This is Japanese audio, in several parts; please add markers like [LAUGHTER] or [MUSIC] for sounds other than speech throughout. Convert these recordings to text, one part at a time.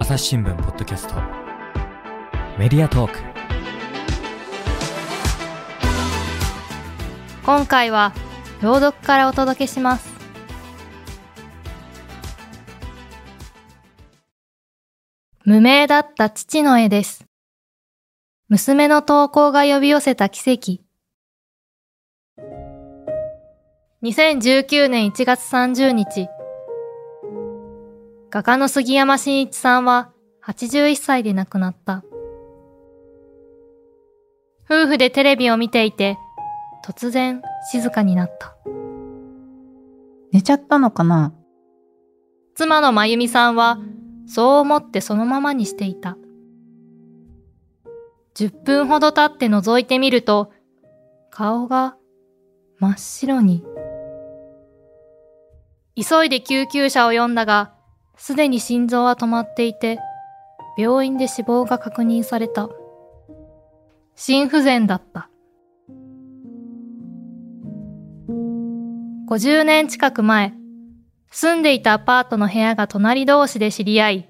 朝日新聞ポッドキャスト。メディアトーク。今回は朗読からお届けします。無名だった父の絵です。娘の投稿が呼び寄せた奇跡。2019年1月30日。画家の杉山真一さんは81歳で亡くなった。夫婦でテレビを見ていて、突然静かになった。寝ちゃったのかな？妻のまゆみさんは、そう思ってそのままにしていた。10分ほど経って覗いてみると、顔が真っ白に。急いで救急車を呼んだが、すでに心臓は止まっていて、病院で死亡が確認された。心不全だった。50年近く前、住んでいたアパートの部屋が隣同士で知り合い、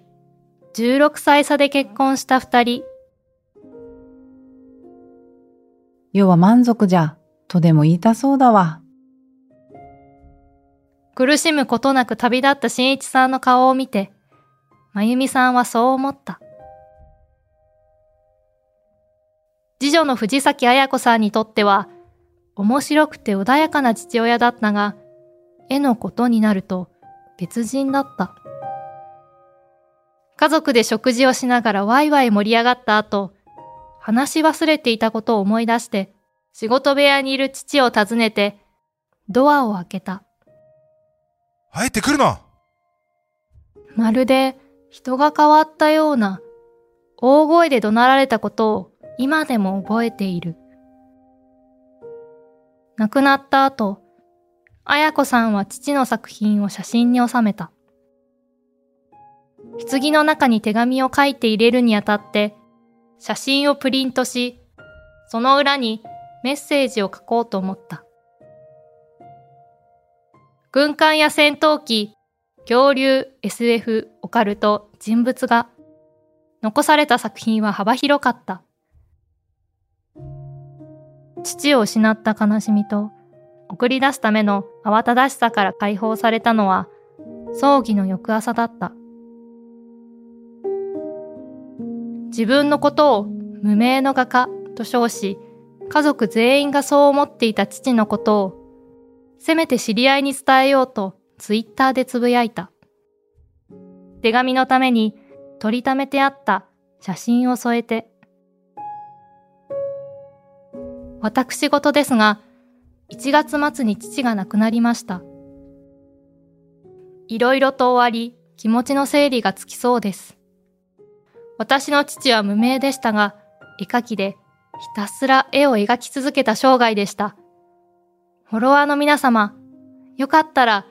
16歳差で結婚した二人。世は満足じゃ、とでも言いたそうだわ。苦しむことなく旅立った新一さんの顔を見て、まゆみさんはそう思った。次女の藤崎彩子さんにとっては、面白くて穏やかな父親だったが、絵のことになると別人だった。家族で食事をしながらワイワイ盛り上がった後、話し忘れていたことを思い出して、仕事部屋にいる父を訪ねて、ドアを開けた。入ってくるなまるで人が変わったような大声で怒鳴られたことを今でも覚えている。亡くなった後、綾子さんは父の作品を写真に収めた。棺の中に手紙を書いて入れるにあたって、写真をプリントし、その裏にメッセージを書こうと思った。軍艦や戦闘機、恐竜、SF、オカルト、人物画。残された作品は幅広かった。父を失った悲しみと、送り出すための慌ただしさから解放されたのは、葬儀の翌朝だった。自分のことを無名の画家と称し、家族全員がそう思っていた父のことをせめて知り合いに伝えようとツイッターでつぶやいた。手紙のために取りためてあった写真を添えて。私事ですが、1月末に父が亡くなりました。いろいろと終わり、気持ちの整理がつきそうです。私の父は無名でしたが、絵描きでひたすら絵を描き続けた生涯でした。フォロワーの皆様、よかったら、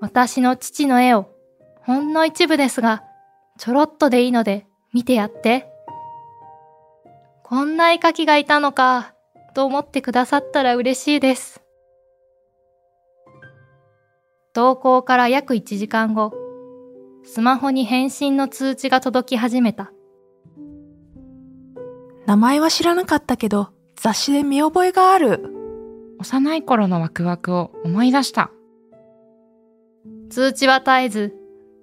私の父の絵を、ほんの一部ですが、ちょろっとでいいので、見てやって。こんな絵描きがいたのか、と思ってくださったら嬉しいです。投稿から約1時間後、スマホに返信の通知が届き始めた。名前は知らなかったけど、雑誌で見覚えがある。幼い頃のワクワクを思い出した。通知は絶えず、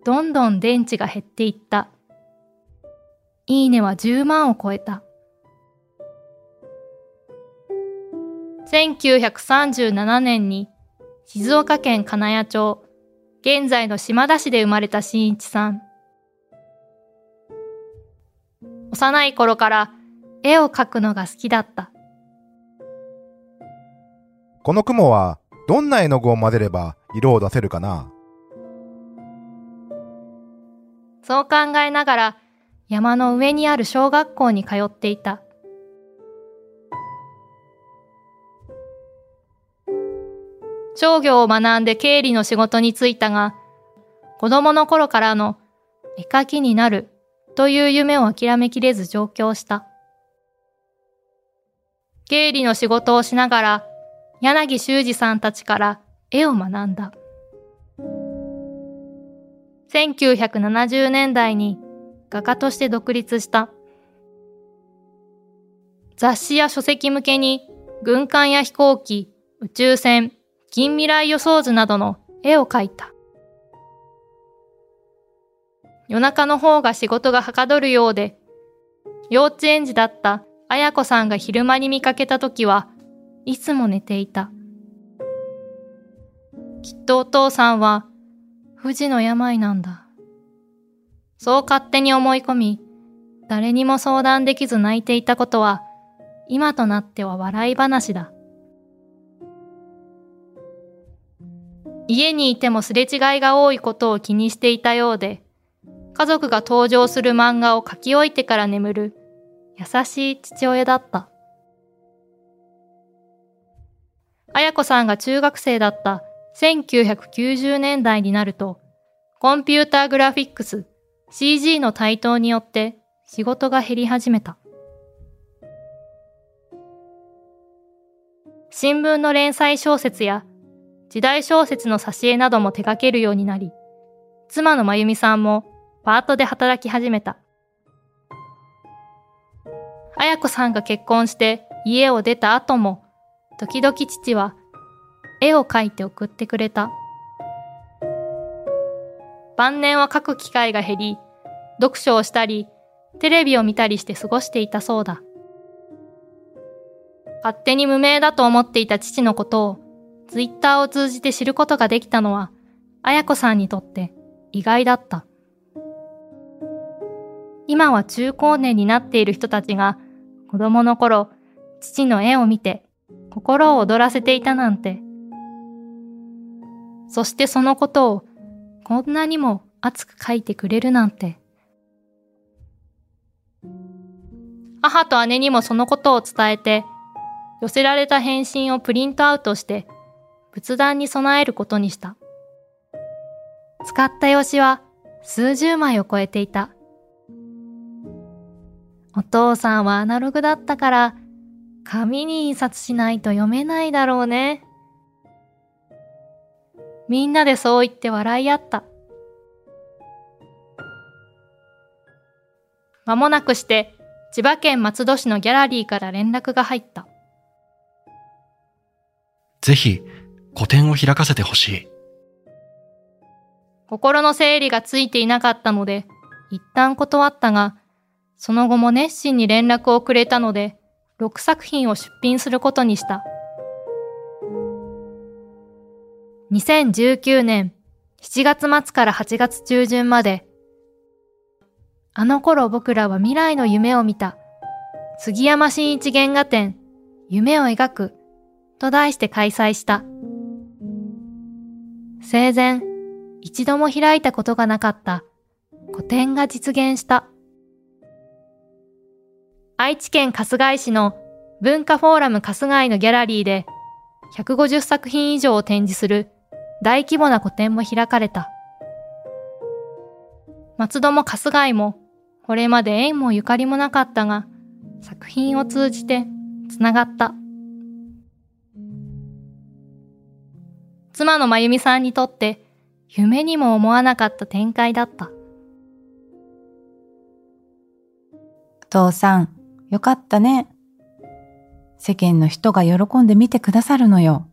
どんどん電池が減っていった。いいねは10万を超えた。1937年に静岡県金谷町、現在の島田市で生まれた新一さん。幼い頃から絵を描くのが好きだった。この雲はどんな絵の具を混ぜれば色を出せるかな？そう考えながら山の上にある小学校に通っていた。商業を学んで経理の仕事に就いたが、子供の頃からの絵描きになるという夢を諦めきれず上京した。経理の仕事をしながら柳修二さんたちから絵を学んだ。1970年代に画家として独立した。雑誌や書籍向けに軍艦や飛行機、宇宙船、近未来予想図などの絵を描いた。夜中の方が仕事がはかどるようで、幼稚園児だった綾子さんが昼間に見かけた時はいつも寝ていた。きっとお父さんは不治の病なんだ。そう勝手に思い込み、誰にも相談できず泣いていたことは、今となっては笑い話だ。家にいてもすれ違いが多いことを気にしていたようで、家族が登場する漫画を書き置いてから眠る優しい父親だった。綾子さんが中学生だった1990年代になると、コンピューターグラフィックス CG の台頭によって仕事が減り始めた。新聞の連載小説や時代小説の挿絵なども手掛けるようになり、妻のまゆみさんもパートで働き始めた。綾子さんが結婚して家を出た後も、時々父は絵を描いて送ってくれた。晩年は書く機会が減り、読書をしたり、テレビを見たりして過ごしていたそうだ。勝手に無名だと思っていた父のことを、ツイッターを通じて知ることができたのは、綾子さんにとって意外だった。今は中高年になっている人たちが、子供の頃、父の絵を見て、心を躍らせていたなんて。そしてそのことを、こんなにも熱く書いてくれるなんて。母と姉にもそのことを伝えて、寄せられた返信をプリントアウトして、仏壇に備えることにした。使った用紙は数十枚を超えていた。お父さんはアナログだったから、紙に印刷しないと読めないだろうね。みんなでそう言って笑い合った。間もなくして、千葉県松戸市のギャラリーから連絡が入った。ぜひ、個展を開かせてほしい。心の整理がついていなかったので、一旦断ったが、その後も熱心に連絡をくれたので、6作品を出品することにした。2019年7月末から8月中旬まで、あの頃僕らは未来の夢を見た、杉山新一原画展、夢を描く、と題して開催した。生前、一度も開いたことがなかった個展が実現した。愛知県春日井市の文化フォーラム春日井のギャラリーで150作品以上を展示する大規模な個展も開かれた。松戸も春日井もこれまで縁もゆかりもなかったが作品を通じてつながった。妻のまゆみさんにとって夢にも思わなかった展開だった。父さん、よかったね。世間の人が喜んで見てくださるのよ。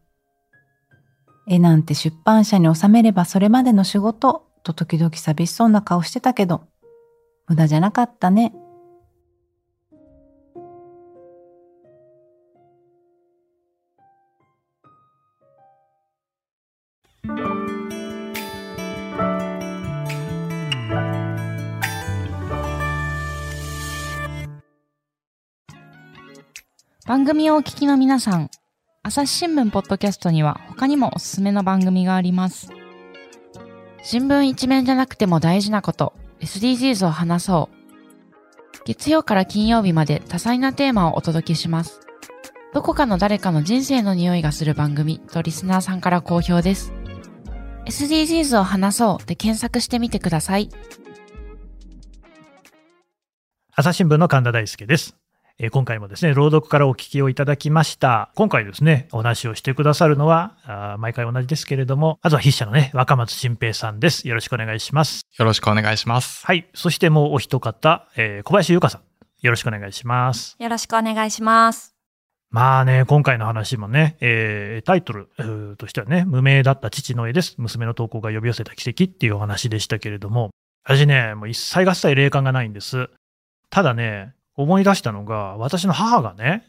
絵なんて出版社に収めればそれまでの仕事と時々寂しそうな顔してたけど、無駄じゃなかったね。番組をお聞きの皆さん、朝日新聞ポッドキャストには他にもおすすめの番組があります。新聞一面じゃなくても大事なこと、SDGs を話そう。月曜から金曜日まで多彩なテーマをお届けします。どこかの誰かの人生の匂いがする番組とリスナーさんから好評です。SDGs を話そうで検索してみてください。朝日新聞の神田大輔です。えー今回もですね、朗読からお聞きをいただきました。今回ですね、お話をしてくださるのは、あー毎回同じですけれども、まずは筆者のね、若松新平さんです。よろしくお願いします。よろしくお願いします。はい。そしてもうお一方、えー小林優香さん。よろしくお願いします。よろしくお願いします。まあね、今回の話もね、えータイトルとしてはね、無名だった父の絵です。娘の投稿が呼び寄せた奇跡っていうお話でしたけれども、私ね、もう一切合切霊感がないんです。ただね、思い出したのが、私の母がね、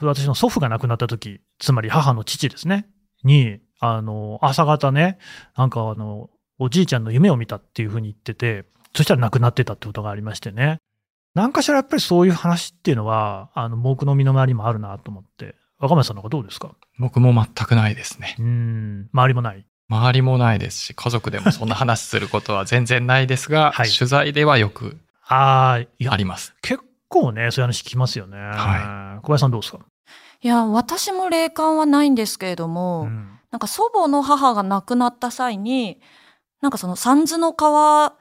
私の祖父が亡くなった時、つまり母の父ですね、に、あの、朝方ね、なんかあの、おじいちゃんの夢を見たっていうふうに言ってて、そしたら亡くなってたってことがありましてね。何かしらやっぱりそういう話っていうのは、あの、僕の身の回りにもあるなと思って。若林さんの方どうですか？僕も全くないですね。うん、周りもない？周りもないですし、家族でもそんな話することは全然ないですが、[LAUGHS] はい取材ではよくあ、ります。結構ね、そういう話聞きますよね。は小林さんどうですか？いや、私も霊感はないんですけれども、うんなんか祖母の母が亡くなった際に、なんかその三途の川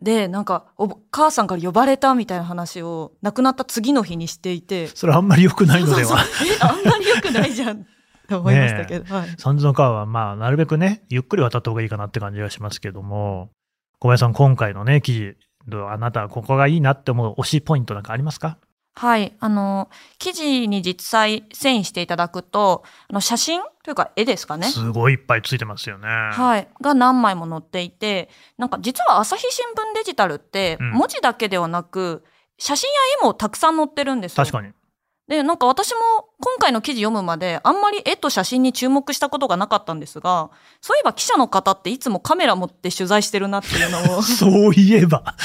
で、なんかお母さんから呼ばれたみたいな話を亡くなった次の日にしていて、それあんまり良くないのでは。そうそうそうえ、あんまり良くないじゃんと思いましたけど。はい。三途の川は、まあ、なるべくね、ゆっくり渡った方がいいかなって感じがしますけども、小林さん、今回のね、記事、あなたはここがいいなって思う推しポイントなんかありますか？はい。あの、記事に実際遷移していただくと、あの写真というか絵ですかね？すごいいっぱいついてますよね。はい。が何枚も載っていて、なんか実は朝日新聞デジタルって、うん文字だけではなく、写真や絵もたくさん載ってるんですよ。確かに。で、なんか私も今回の記事読むまで、あんまり絵と写真に注目したことがなかったんですが、そういえば記者の方っていつもカメラ持って取材してるなっていうのを、[LAUGHS] そういえば。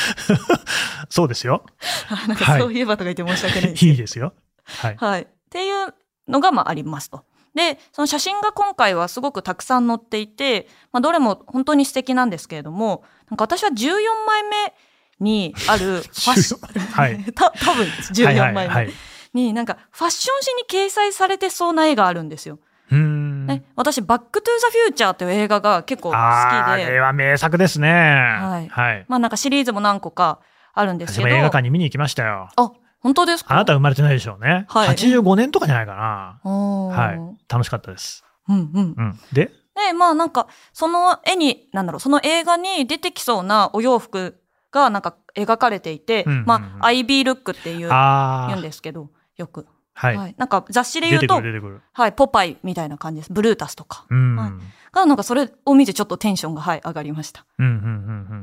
[LAUGHS] そうですよ。[LAUGHS] なんかそういえばとか言って申し訳ないですいいですよ。はい。はい。っていうのがまあありますと。で、その写真が今回はすごくたくさん載っていて、まあどれも本当に素敵なんですけれども、なんか私は14枚目にあるファッション、はい。た多分です14枚目はいはいはい。になんかファッション誌に掲載されてそうな絵があるんですよ。ね、私、バックトゥーザフューチャーという映画が結構好きで、れは名作ですね。はいはい。まあなんかシリーズも何個かあるんですけど、映画館に見に行きましたよ。あ、本当ですか？あなた生まれてないでしょうね。はい85年とかじゃないかな。はい。楽しかったです。うんうん。うん。で、で、まあなんか、その絵に、なんだろう、その映画に出てきそうなお洋服がなんか描かれていて、うんうんうんまあ、アイビールックっていう、ああ言うん。ですけど、よく。はい。なんか雑誌で言うと。はい、ポパイみたいな感じです。ブルータスとか。うん。はいが、なんかそれを見てちょっとテンションが、はい、上がりました。うんうんうんう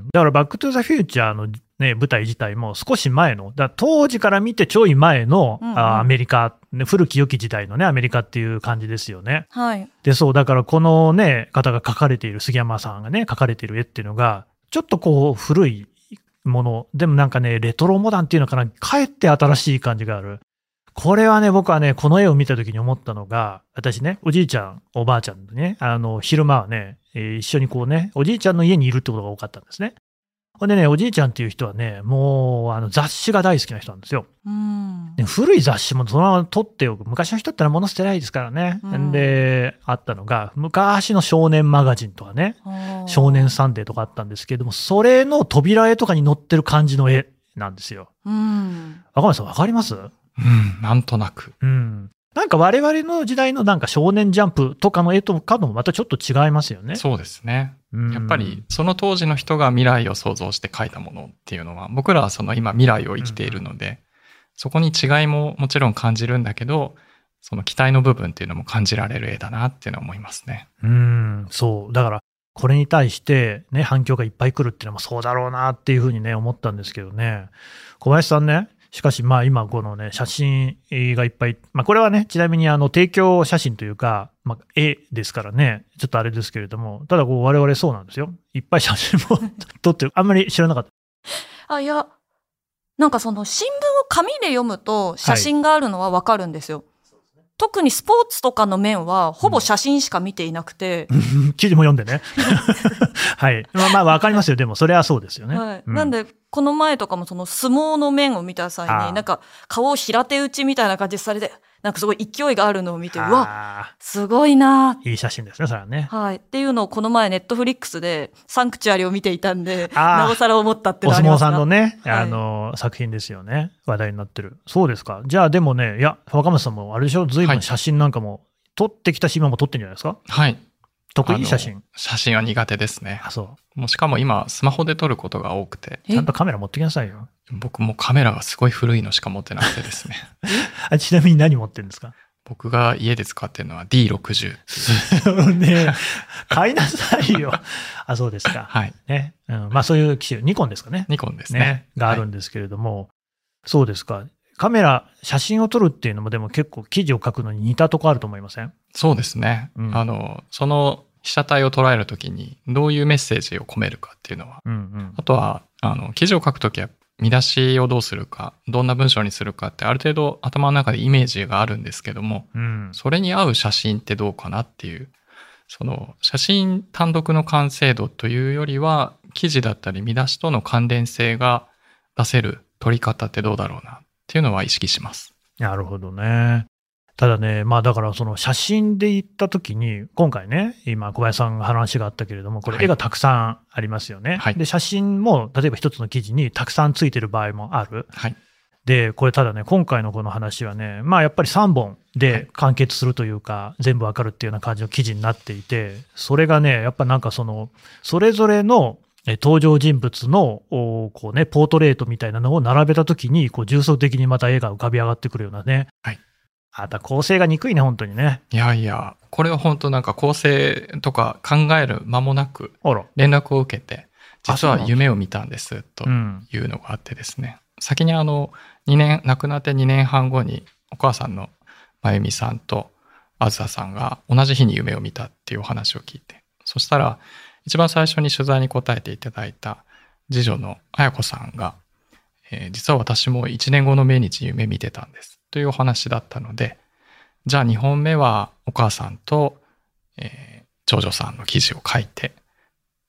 ん。だから、バックトゥザフューチャーのね、舞台自体も少し前の、だ当時から見てちょい前の、うんうんあーアメリカ、ね、古き良き時代のね、アメリカっていう感じですよね。はい。で、そう、だからこのね、方が描かれている、杉山さんがね、描かれている絵っていうのが、ちょっとこう、古いもの、でもなんかね、レトロモダンっていうのかな、かえって新しい感じがある。これはね、僕はね、この絵を見た時に思ったのが、私ね、おじいちゃん、おばあちゃんとね、あの、昼間はね、えー一緒にこうね、おじいちゃんの家にいるってことが多かったんですね。ほんでね、おじいちゃんっていう人はね、もう、あの、雑誌が大好きな人なんですよ。うん。で古い雑誌もそのまま撮っておく。昔の人ってのは物捨てないですからね。うんで、あったのが、昔の少年マガジンとかね、少年サンデーとかあったんですけれども、それの扉絵とかに載ってる感じの絵なんですよ。うん。若林さんわかります？うん、なんとなく。うん。なんか我々の時代のなんか少年ジャンプとかの絵とかともまたちょっと違いますよね。そうですね。うんやっぱり、その当時の人が未来を想像して描いたものっていうのは、僕らはその今未来を生きているので、そこに違いももちろん感じるんだけど、その期待の部分っていうのも感じられる絵だなっていうのは思いますね。うん、そう。だから、これに対してね、反響がいっぱい来るっていうのもそうだろうなっていうふうにね、思ったんですけどね。小林さんね、しかしまあ今このね、写真がいっぱい、まあこれはね、ちなみにあの提供写真というか、まあ絵ですからね、ちょっとあれですけれども、ただこう我々そうなんですよ。いっぱい写真も撮ってる。あんまり知らなかった。あ、いや、なんかその新聞を紙で読むと写真があるのはわかるんですよ。特にスポーツとかの面はほぼ写真しか見ていなくて、記事も読んでね。[LAUGHS] はい。まあまあわかりますよ。でもそれはそうですよね。はい。うんなんで、この前とかもその相撲の面を見た際に、なんか顔を平手打ちみたいな感じでされて、なんかすごい勢いがあるのを見て、うわ、わすごいないい写真ですね、それはね。はい。っていうのをこの前ネットフリックスでサンクチュアリを見ていたんで、あーなおさら思ったってお相撲さんのね、はいあの、作品ですよね。話題になってる。そうですか。じゃあでもね、いや、若松さんもあれでしょ、ずいぶん写真なんかも、撮ってきたし、今も撮ってるんじゃないですか？はい。得意？写真。写真は苦手ですね。あ、そう。もうしかも今、スマホで撮ることが多くて、ちゃんとカメラ持ってきなさいよ。僕もカメラがすごい古いのしか持ってなくてですね。[LAUGHS] あちなみに何持ってるんですか？僕が家で使ってるのは D60。ね買いなさいよ。[LAUGHS] あ、そうですか。はい。ね。うん、まあそういう機種、ニコンですかね。ニコンですね。があるんですけれども、そうですか。カメラ、写真を撮るっていうのもでも結構記事を書くのに似たとこあると思いません？そうですね。うんあの、その被写体を捉えるときにどういうメッセージを込めるかっていうのは、うんうん。あとは、あの、記事を書くときは見出しをどうするか、どんな文章にするかってある程度頭の中でイメージがあるんですけども、うん。それに合う写真ってどうかなっていう、その写真単独の完成度というよりは、記事だったり見出しとの関連性が出せる撮り方ってどうだろうなっていうのは意識します。なるほどね。ただね、まあだからその写真で行った時に、今回ね、今小林さんが話があったけれども、これはい絵がたくさんありますよね。はいで、写真も例えば一つの記事にたくさんついてる場合もある。はい。で、これただね、今回のこの話はね、まあやっぱり3本はでい完結するというか、全部わかるっていうような感じの記事になっていて、それがね、やっぱなんかその、それぞれのえ登場人物の、おこうね、ポートレートみたいなのを並べたときに、こう重層的にまた絵が浮かび上がってくるようなね。はい。あた構成が憎いね、本当にね。いやいや、これは本当なんか構成とか考える間もなく。連絡を受けて、実は夢を見たんですとうん。いうのがあってですね。先にあの、2年、亡くなって2年半後にお母さんのまゆみさんとあずささんが同じ日に夢を見たっていうお話を聞いて、そしたら一番最初に取材に答えていただいた次女のあやこさんが、えー実は私も1年後の命日に夢見てたんですというお話だったので、じゃあ2本目はお母さんと、えー長女さんの記事を書いて、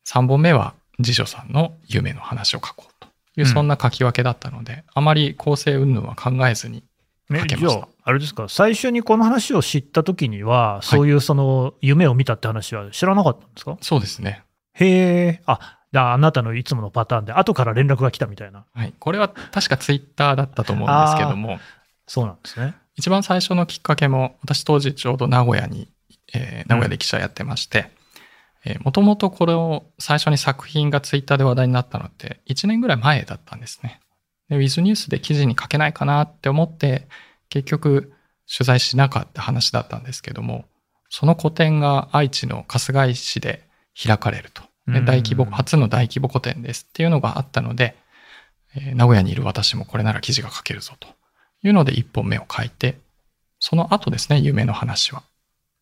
3本目は次女さんの夢の話を書こうという、うん。そんな書き分けだったので、あまり構成云々は考えずにね書けました。あ、あれですか、最初にこの話を知ったときには、そういうその夢を見たって話は知らなかったんですか、そうですね。へえ、あ、じゃああなたのいつものパターンで、後から連絡が来たみたいな。はい。これは確かツイッターだったと思うんですけども、そうなんですね。一番最初のきっかけも、私当時ちょうど名古屋に、えー名古屋で記者やってまして、もともとこれを最初に作品がツイッターで話題になったのって1年ぐらい前だったんですね。で、ウィズニュースで記事に書けないかなって思って、結局取材しなかった話だったんですけども、その個展が愛知の春日井市で開かれると。でうん大規模、初の大規模個展ですっていうのがあったので、えー名古屋にいる私もこれなら記事が書けるぞというので一本目を書いて、その後ですね、夢の話は。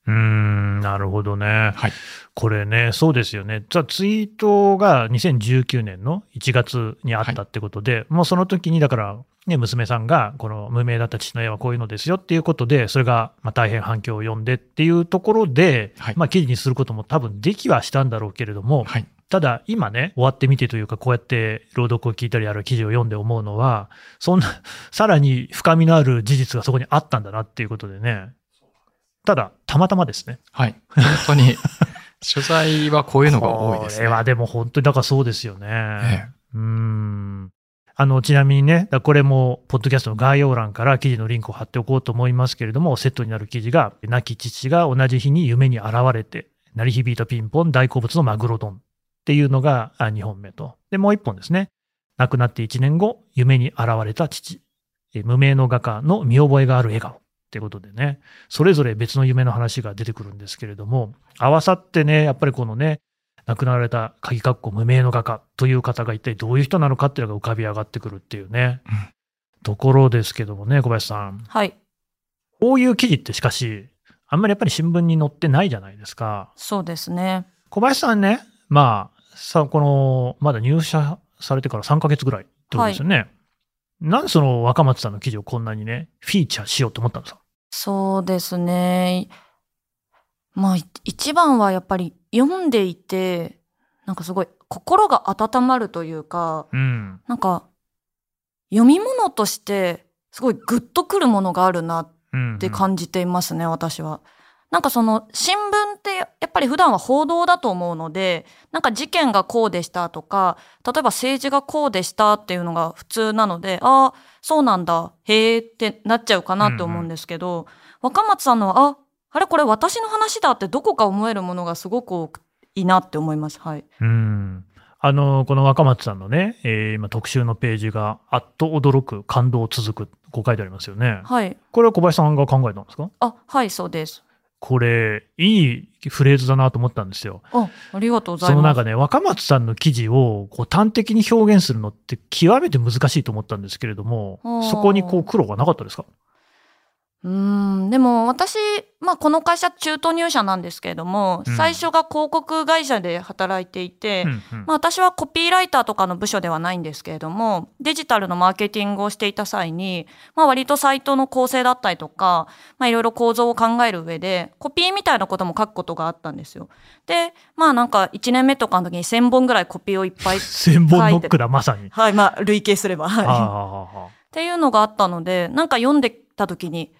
うーん、なるほどね。はい。これね、そうですよね。じゃあツイートが2019年の1月にあったってことで、もうその時に、だから、ね、娘さんが、この無名だった父の絵はこういうのですよっていうことで、それがまあ大変反響を呼んでっていうところで、はいまあ記事にすることも多分できはしたんだろうけれども、はい。ただ今ね、終わってみてというか、こうやって朗読を聞いたり、ある記事を読んで思うのは、そんな、[LAUGHS] さらに深みのある事実がそこにあったんだなっていうことでね、ただ、たまたまですね。はい。本当に、取材はこういうのが多いですね。これはでも本当に、だからそうですよね。えうーん。あの、ちなみにね、だこれも、ポッドキャストの概要欄から記事のリンクを貼っておこうと思いますけれども、セットになる記事が、亡き父が同じ日に夢に現れて、鳴り響いたピンポン、大好物のマグロ丼っていうのが2本目と。で、もう1本ですね。亡くなって1年後、夢に現れた父。え無名の画家の見覚えがある笑顔。ってことでね、それぞれ別の夢の話が出てくるんですけれども、合わさってね、やっぱりこのね、亡くなられた鍵括弧無名の画家という方が一体どういう人なのかっていうのが浮かび上がってくるっていうね、うんところですけどもね、小林さん。はい。こういう記事ってしかし、あんまりやっぱり新聞に載ってないじゃないですか。そうですね。小林さんね、まあ、さ、この、まだ入社されてから3ヶ月ぐらいってことですよね。なんでその若松さんの記事をこんなにね、フィーチャーしようと思ったんですかそうですね。まあ、い一番はやっぱり読んでいて、なんかすごい心が温まるというか、うん。なんか読み物としてすごいグッとくるものがあるなって感じていますね、私は。なんかその新聞ってやっぱり普段は報道だと思うので、なんか事件がこうでしたとか、例えば政治がこうでしたっていうのが普通なので、ああ、そうなんだ、へえってなっちゃうかなって思うんですけど、若松さんのは、あ、あれこれ私の話だってどこか思えるものがすごくいいなって思います。はい。うん。あの、この若松さんのね、えー今特集のページが、あっと驚く、感動続く、こう書いてありますよね。はい。これは小林さんが考えたんですか？あ、はい、そうです。これ、いいフレーズだなと思ったんですよ。あ、ありがとうございます。そのなんかね、若松さんの記事をこう端的に表現するのって極めて難しいと思ったんですけれどもそこにこう苦労がなかったですか？うーん、でも私、まあこの会社中途入社なんですけれども、うん最初が広告会社で働いていて、うんうんまあ私はコピーライターとかの部署ではないんですけれども、デジタルのマーケティングをしていた際に、まあ割とサイトの構成だったりとか、まあいろいろ構造を考える上で、コピーみたいなことも書くことがあったんですよ。で、まあなんか1年目とかの時に1000本ぐらいコピーをいっぱい [LAUGHS] 千本ノックだ、まさに。はい、まあ累計すれば。っていうのがあったので、なんか読んでた時に、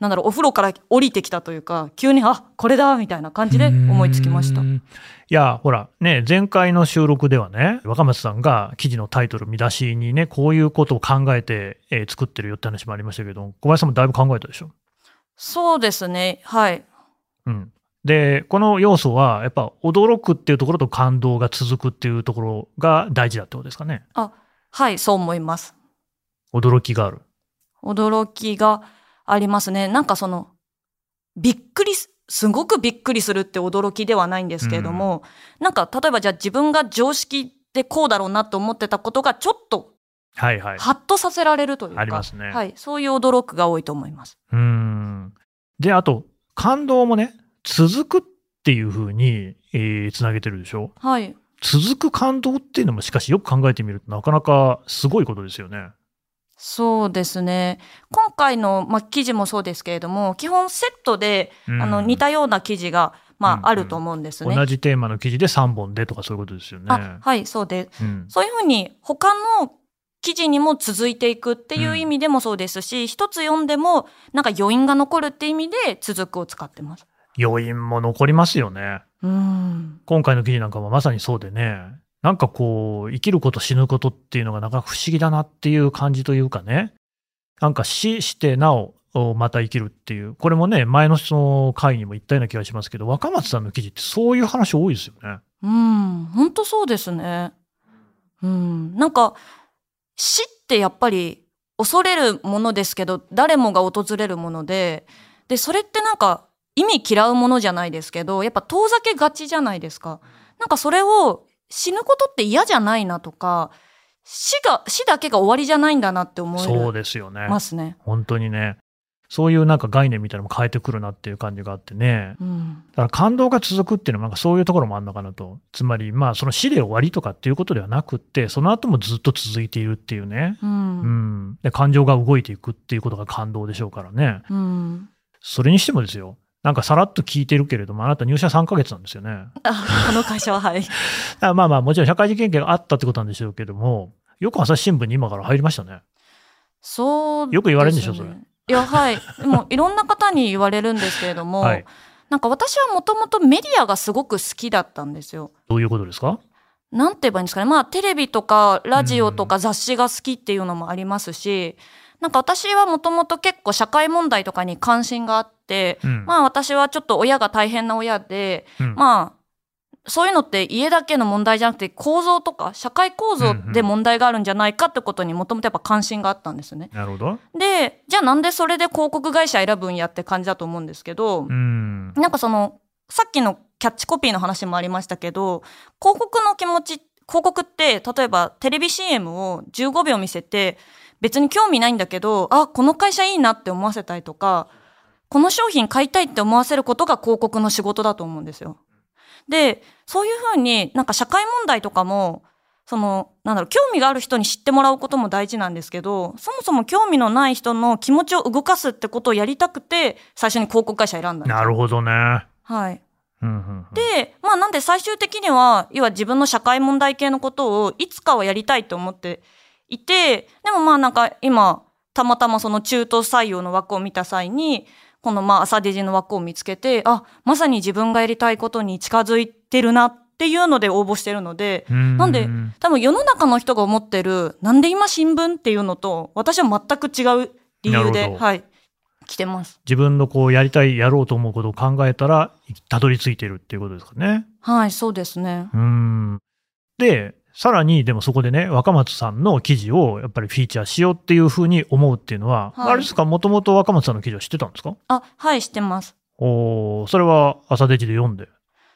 なんだろう、お風呂から降りてきたというか、急に、あ、これだみたいな感じで思いつきましたいや、ほら、ね、前回の収録ではね、若松さんが記事のタイトル、見出しにね、こういうことを考えて、えー作ってるよって話もありましたけど、小林さんもだいぶ考えたでしょ？そうですね。はい。うん。で、この要素は、やっぱ驚くっていうところと感動が続くっていうところが大事だってことですかね？あ、はい、そう思います。驚きがある。驚きがありますね。なんかその、びっくりす、すごくびっくりするって驚きではないんですけれども、なんか例えばじゃあ自分が常識でこうだろうなと思ってたことがちょっとはいはい。ハッとさせられるというか、ありますねはい、そういう驚くが多いと思います。うーん。で、あと、感動もね、続くっていうふうに、えーつなげてるでしょ？はい。続く感動っていうのも、しかしよく考えてみるとなかなかすごいことですよね。そうですね。今回の、まあ、記事もそうですけれども、基本セットで、うんあの、似たような記事が、まあ、うんあると思うんですね。同じテーマの記事で3本でとかそういうことですよね。あ、はい、そうです。うんそういうふうに、他の記事にも続いていくっていう意味でもそうですし、一つ読んでも、なんか余韻が残るって意味で、続くを使ってます。余韻も残りますよね。うん。今回の記事なんかもまさにそうでね、なんかこう、生きること死ぬことっていうのがなかなか不思議だなっていう感じというかね、なんか死してなお、また生きるっていう、これもね、前のその回にも言ったような気がしますけど、若松さんの記事ってそういう話多いですよね。うん、本当そうですね。うん、なんか、死ってやっぱり恐れるものですけど、誰もが訪れるもので、で、それってなんか意味嫌うものじゃないですけど、やっぱ遠ざけがちじゃないですか。なんかそれを死ぬことって嫌じゃないなとか、死が、死だけが終わりじゃないんだなって思えそうるですよね。ますね。本当にね。そういうなんか概念みたいなのも変えてくるなっていう感じがあってね。うん。だから感動が続くっていうのはなんかそういうところもあるのかなと。つまりまあその死で終わりとかっていうことではなくって、その後もずっと続いているっていうね。う。うんん。で、感情が動いていくっていうことが感動でしょうからね。うん。それにしてもですよ。なんかさらっと聞いてるけれども、あなた入社3ヶ月なんですよね。あ、この会社ははい。[LAUGHS] あまあまあもちろん社会人経験があったってことなんでしょうけども、よく朝日新聞に今から入りましたね。そう、よく言われるんでしょそれ。いや、はい。でも、いろんな方に言われるんですけれども、[LAUGHS] はい。なんか私はもともとメディアがすごく好きだったんですよ。どういうことですか？なんて言えばいいんですかね。まあ、テレビとかラジオとか雑誌が好きっていうのもありますし、なんか私はもともと結構社会問題とかに関心があって、うんまあ私はちょっと親が大変な親で、うんまあ、そういうのって家だけの問題じゃなくて構造とか社会構造で問題があるんじゃないかってことにもともとやっぱ関心があったんですね。なるほど。で、じゃあなんでそれで広告会社選ぶんやって感じだと思うんですけど、うん。なんかその、さっきのキャッチコピーの話もありましたけど、広告の気持ち、広告って、例えばテレビ CM を15秒見せて、別に興味ないんだけど、あ、この会社いいなって思わせたりとか、この商品買いたいって思わせることが広告の仕事だと思うんですよ。で、そういうふうになんか社会問題とかも、その、なんだろう、興味がある人に知ってもらうことも大事なんですけど、そもそも興味のない人の気持ちを動かすってことをやりたくて、最初に広告会社選んだんですよなるほどね。はい。で、まあなんで最終的には、要は自分の社会問題系のことをいつかはやりたいと思っていて、でもまあなんか今、たまたまその中途採用の枠を見た際に、このまあ朝デジの枠を見つけて、あ、まさに自分がやりたいことに近づいてるなっていうので応募してるので、なんで多分世の中の人が思ってる、なんで今新聞っていうのと、私は全く違う理由で、はい、来てます。自分のこうやりたい、やろうと思うことを考えたら、たどり着いてるっていうことですかね。はい、そうですね。うん。で、さらに、でもそこでね、若松さんの記事をやっぱりフィーチャーしようっていうふうに思うっていうのは、はいあれですか、もともと若松さんの記事は知ってたんですか？あ、はい、知ってます。おーそれは朝デジで読んで。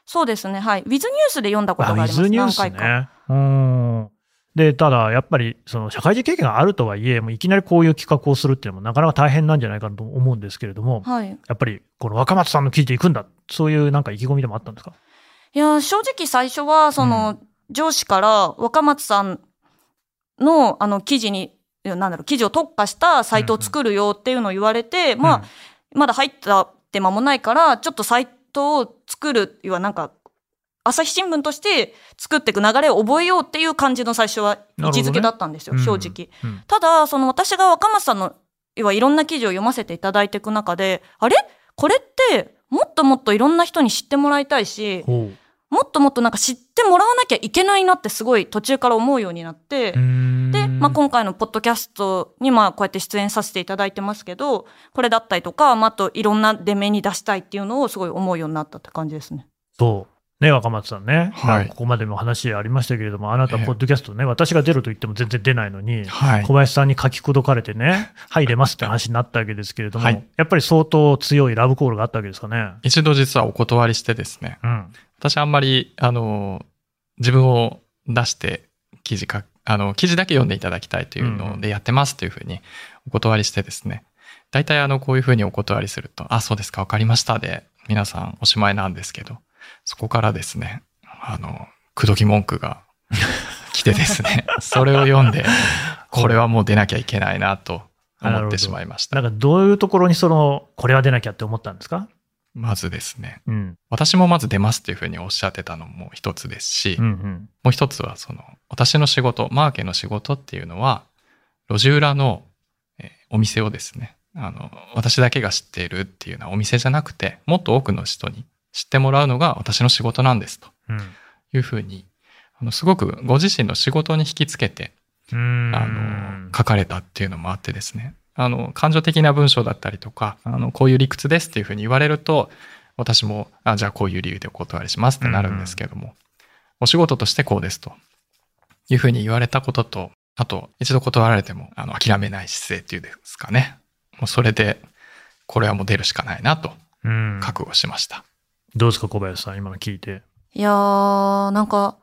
そうですね。はい。ウィズニュースで読んだことがあります。ズニュース。ね。うん。で、ただ、やっぱり、その、社会人経験があるとはいえ、もういきなりこういう企画をするっていうのもなかなか大変なんじゃないかなと思うんですけれども、はい。やっぱり、この若松さんの記事で行くんだ、そういうなんか意気込みでもあったんですか？いや、正直最初は、その、上司から若松さんの、あの、記事に、なんだろう、記事を特化したサイトを作るよっていうのを言われて、まあ、まだ入ったって間もないから、ちょっとサイトを作る、要はなんか、朝日新聞として作っていく流れを覚えようっていう感じの最初は位置づけだったんですよ、なるほ正直。どねうんただ、その私が若松さんの、要はいろんな記事を読ませていただいていく中で、あれ？これって、もっともっといろんな人に知ってもらいたいし。もっともっとなんか知ってもらわなきゃいけないなってすごい途中から思うようになって、で、まあ、今回のポッドキャストにまあこうやって出演させていただいてますけど、これだったりとか、まあ、あといろんな出目に出したいっていうのをすごい思うようになったって感じですね。そう。ね、若松さんね。はいまあここまでも話ありましたけれども、あなた、ポッドキャストね、私が出ると言っても全然出ないのに、はい小林さんに書き口かれてね、はい、出ますって話になったわけですけれども、はいやっぱり相当強いラブコールがあったわけですかね。一度実はお断りしてですね、うん。私あんまり、あの、自分を出して記事か、あの、記事だけ読んでいただきたいというのでやってますというふうにお断りしてですね、大体あの、こういうふうにお断りすると、あ、そうですか、わかりましたで、皆さんおしまいなんですけど、そこからですね、あの、口説き文句が [LAUGHS] 来てですね、それを読んで、これはもう出なきゃいけないなと思ってしまいました。なんかどういうところにその、これは出なきゃって思ったんですか？まずですね、うん。私もまず出ますっていうふうにおっしゃってたのも一つですし、うんうん。もう一つはその私の仕事マーケの仕事っていうのは路地裏のえーお店をですねあの私だけが知っているっていうようなお店じゃなくてもっと多くの人に知ってもらうのが私の仕事なんですとうん。いうふうにあのすごくご自身の仕事に引きつけてあの書かれたっていうのもあってですねあの感情的な文章だったりとかあのこういう理屈ですっていうふうに言われると私もあじゃあこういう理由でお断りしますってなるんですけども、お仕事としてこうですというふうに言われたこととあと一度断られてもあの諦めない姿勢っていうんですかねもうそれでこれはもう出るしかないなとうん。覚悟しました、どうですか、小林さん、今の聞いて。いやー、なんか、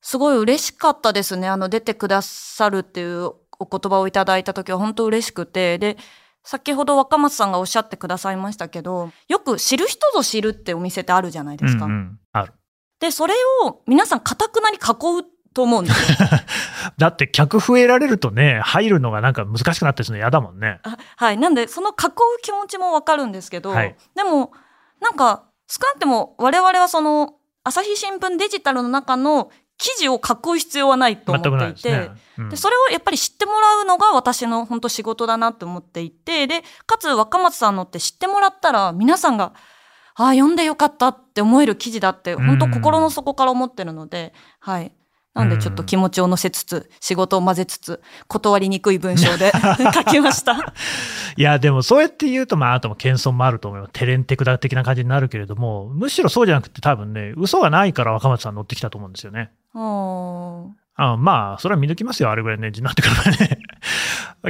すごい嬉しかったですね。あの、出てくださるっていうお言葉をいただいた時は本当嬉しくて。で、先ほど若松さんがおっしゃってくださいましたけど、よく知る人ぞ知るってお店ってあるじゃないですか。うんうんある。で、それを皆さんかたくなに囲うと思うんですよ。[LAUGHS] だって客増えられるとね、入るのがなんか難しくなったりするの嫌だもんね。あはい。なんで、その囲う気持ちもわかるんですけど、はいでも、なんか、少なくても我々はその、朝日新聞デジタルの中の記事を囲う必要はないと思っていて、ですね。うんで、それをやっぱり知ってもらうのが私の本当仕事だなって思っていて、で、かつ若松さんのって知ってもらったら皆さんが、ああ、読んでよかったって思える記事だって、本当心の底から思ってるので、はい。なんでちょっと気持ちを乗せつつ、仕事を混ぜつつ、断りにくい文章で [LAUGHS] 書きました。いや、でもそうやって言うと、まあ、あとも謙遜もあると思うよ。テレンテクダ的な感じになるけれども、むしろそうじゃなくて多分ね、嘘がないから若松さん乗ってきたと思うんですよね。あまあ、それは見抜きますよ、あれぐらいの年次になってくるからね。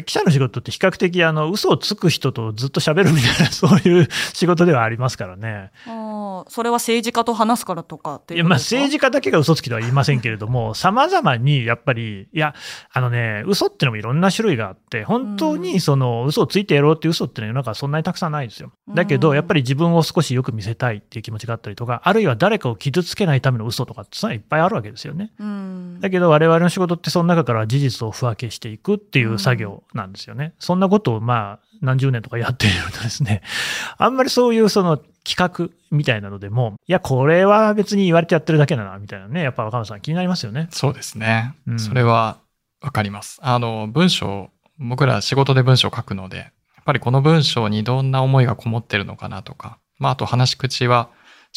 記者の仕事って比較的、あの、嘘をつく人とずっと喋るみたいな、[LAUGHS] そういう仕事ではありますからね。あーそれは政治家と話すからとかっていや、まあ、政治家だけが嘘つきとは言いませんけれども、[LAUGHS] 様々に、やっぱり、いや、あのね、嘘ってのもいろんな種類があって、本当にその嘘をついてやろうっていう嘘っていうのは世の中はそんなにたくさんないですよ。だけど、うんやっぱり自分を少しよく見せたいっていう気持ちがあったりとか、あるいは誰かを傷つけないための嘘とかって、いっぱいあるわけですよね。うんだけど我々の仕事ってその中から事実を不分けしていくっていう作業なんですよね。そんなことをまあ何十年とかやっているとですね、[LAUGHS] あんまりそういうその企画みたいなのでも、いや、これは別に言われてやってるだけだな、みたいなね、やっぱ若松さん気になりますよね。そうですね、うんそれはわかりますあの文章僕ら仕事で文章を書くので、やっぱりこの文章にどんな思いがこもってるのかなとか、まああと話し口は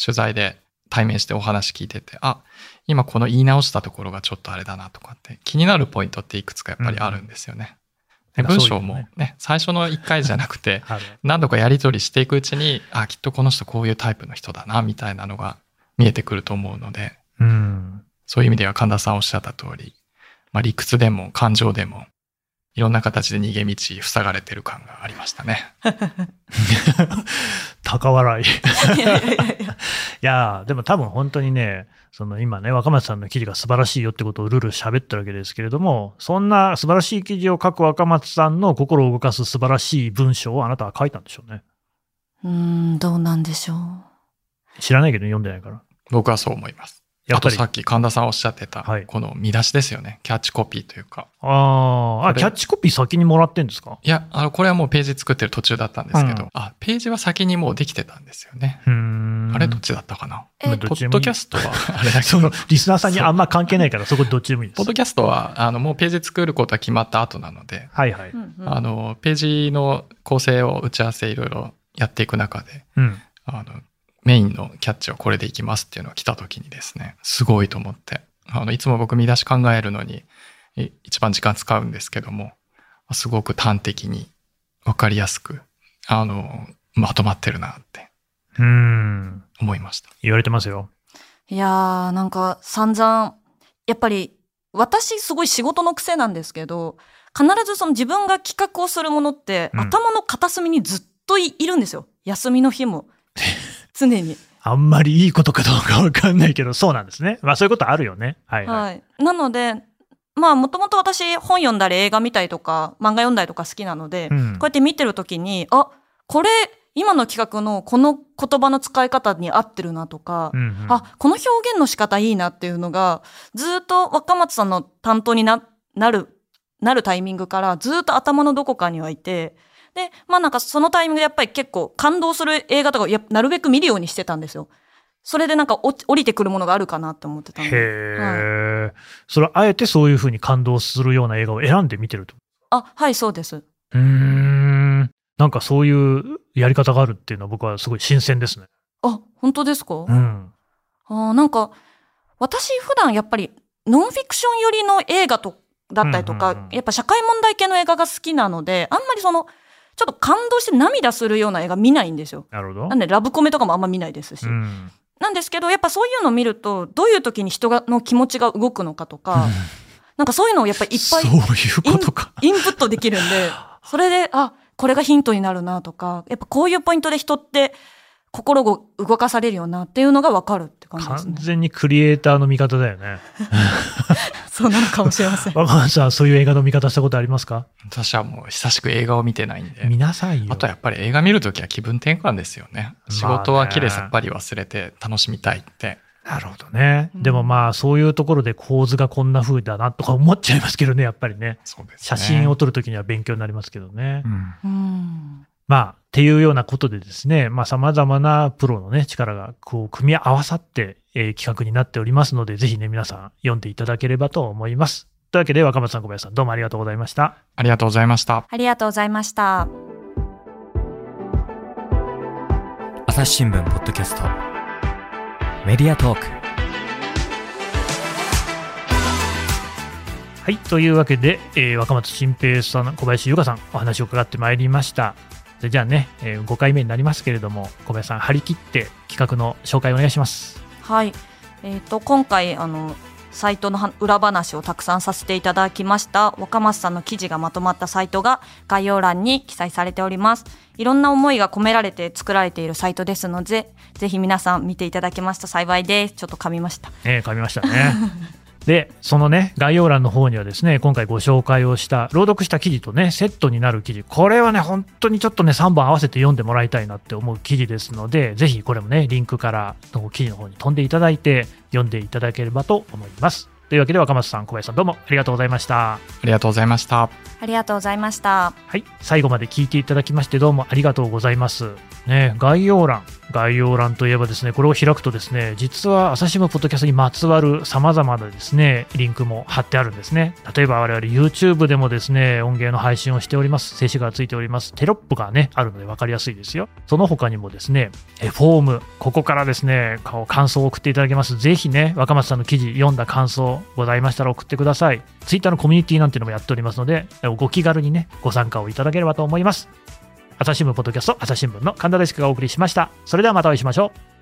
取材で対面してお話聞いてて、あ、今この言い直したところがちょっとあれだなとかって気になるポイントっていくつかやっぱりあるんですよね。で文章もね、最初の1回じゃなくて、[LAUGHS] 何度かやり取りしていくうちに、あ、きっとこの人こういうタイプの人だな、みたいなのが見えてくると思うので、うん、そういう意味では神田さんおっしゃった通り、まあ、理屈でも感情でも、いろんな形で逃げ道塞がれてる感がありましたね。[LAUGHS] 高笑い。[LAUGHS] いやでも多分本当にね、その今ね、若松さんの記事が素晴らしいよってことをルル喋ってるわけですけれども、そんな素晴らしい記事を書く若松さんの心を動かす素晴らしい文章をあなたは書いたんでしょうね。うーん、どうなんでしょう。知らないけど読んでないから。僕はそう思います。やっぱり。あとさっき神田さんおっしゃってた、はい。この見出しですよね。キャッチコピーというか。あー。あ、キャッチコピー先にもらってんですか？いや、あの、これはもうページ作ってる途中だったんですけど、うん。あ、ページは先にもうできてたんですよね。あれどっちだったかな？えポッドキャストは、[LAUGHS] あれだけそのど、リスナーさんにあんま関係ないから、そこどっちでもいいです。ポッ。ドキャストは、あの、もうページ作ることは決まった後なので、はいはい。あの、ページの構成を打ち合わせいろいろやっていく中で、うん。あの、メインのキャッチはこれでいきますっていうのが来た時にですね、すごいと思って、あの、いつも僕見出し考えるのに、い一番時間使うんですけども、すごく端的にわかりやすく、あの、まとまってるなってうーん。思いました。言われてますよ。いやー、なんか散々、やっぱり私すごい仕事の癖なんですけど、必ずその自分が企画をするものって、うん頭の片隅にずっといいるんですよ。休みの日も。常に。あんまりいいことかどうかわかんないけど、そうなんですね。まあそういうことあるよね。はいはい。はい。なので、まあもともと私本読んだり映画見たりとか漫画読んだりとか好きなので、うんこうやって見てるときに、あ、これ今の企画のこの言葉の使い方に合ってるなとか、うんうんあ、この表現の仕方いいなっていうのが、ずっと若松さんの担当にな、なる、なるタイミングからずっと頭のどこかにはいて、で、まあなんかそのタイミングでやっぱり結構感動する映画とかをやなるべく見るようにしてたんですよ。それでなんかお降りてくるものがあるかなって思ってたんへで。え、それはあえてそういうふうに感動するような映画を選んで見てると。あ、はい、そうです。うーん。なんかそういうやり方があるっていうのは僕はすごい新鮮ですね。あ、本当ですか、うん。あーなんか、私普段やっぱりノンフィクション寄りの映画とだったりとか、やっぱ社会問題系の映画が好きなので、あんまりその、ちょっと感動して涙するような映画見ないんですよ。なるほど。なんでラブコメとかもあんま見ないですし。うん。なんですけど、やっぱそういうのを見ると、どういう時に人がの気持ちが動くのかとか、なんかそういうのをやっぱりいっぱいそういうことか。インプットできるんで、それで、あ、これがヒントになるなとか、やっぱこういうポイントで人って心が動かされるよなっていうのがわかるって感じですね。完全にクリエイターの見方だよね。[LAUGHS] そうなのかもしれません。若松さん、そういう映画の見方したことありますか？私はもう久しく映画を見てないんで。見なさいよ。あとやっぱり映画見るときは気分転換ですよね。仕事は綺麗さっぱり忘れて楽しみたいって。なるほどね。でもまあ、そういうところで構図がこんな風だなとか思っちゃいますけどね、やっぱりね。そうですね。写真を撮るときには勉強になりますけどね。うんうん。まあ、っていうようなことでですね、まあ、様々なプロのね、力がこう、組み合わさって、えー企画になっておりますので、ぜひね、皆さん読んでいただければと思います。というわけで、若松さん、小林さん、どうもありがとうございました。ありがとうございました。ありがとうございました。朝日新聞ポッドキャストメディアトークはい。というわけで、えー若松新平さん、小林優香さん、お話を伺ってまいりました。でじゃあね、え5回目になりますけれども、小林さん、張り切って企画の紹介お願いします。はい。えっ、と、今回、あの、サイトのは裏話をたくさんさせていただきました若松さんの記事がまとまったサイトが概要欄に記載されておりますいろんな思いが込められて作られているサイトですのでぜひ皆さん見ていただけますと幸いですちょっと噛みましたえー、噛みましたね。[LAUGHS] で、そのね、概要欄の方にはですね、今回ご紹介をした、朗読した記事とね、セットになる記事、これはね、本当にちょっとね、3本合わせて読んでもらいたいなって思う記事ですので、ぜひこれもね、リンクからの記事の方に飛んでいただいて、読んでいただければと思います。というわけで若松さん、小林さんどうもありがとうございました。ありがとうございました。ありがとうございました。はい、最後まで聞いていただきましてどうもありがとうございます。ね、概要欄、概要欄といえばですね、これを開くとですね、実は朝日新聞ポッドキャストにまつわる様々なですね、リンクも貼ってあるんですね。例えば我々 YouTube でもですね、音源の配信をしております。静止画がついております。テロップがね、あるので分かりやすいですよ。その他にもですね、えフォーム、ここからですね、感想を送っていただけます。ぜひね、若松さんの記事読んだ感想ございましたら送ってください。Twitter のコミュニティなんていうのもやっておりますので、ご気軽にね、ご参加をいただければと思います。朝日新聞ポッドキャスト、朝日新聞の神田デスクがお送りしました。それではまたお会いしましょう。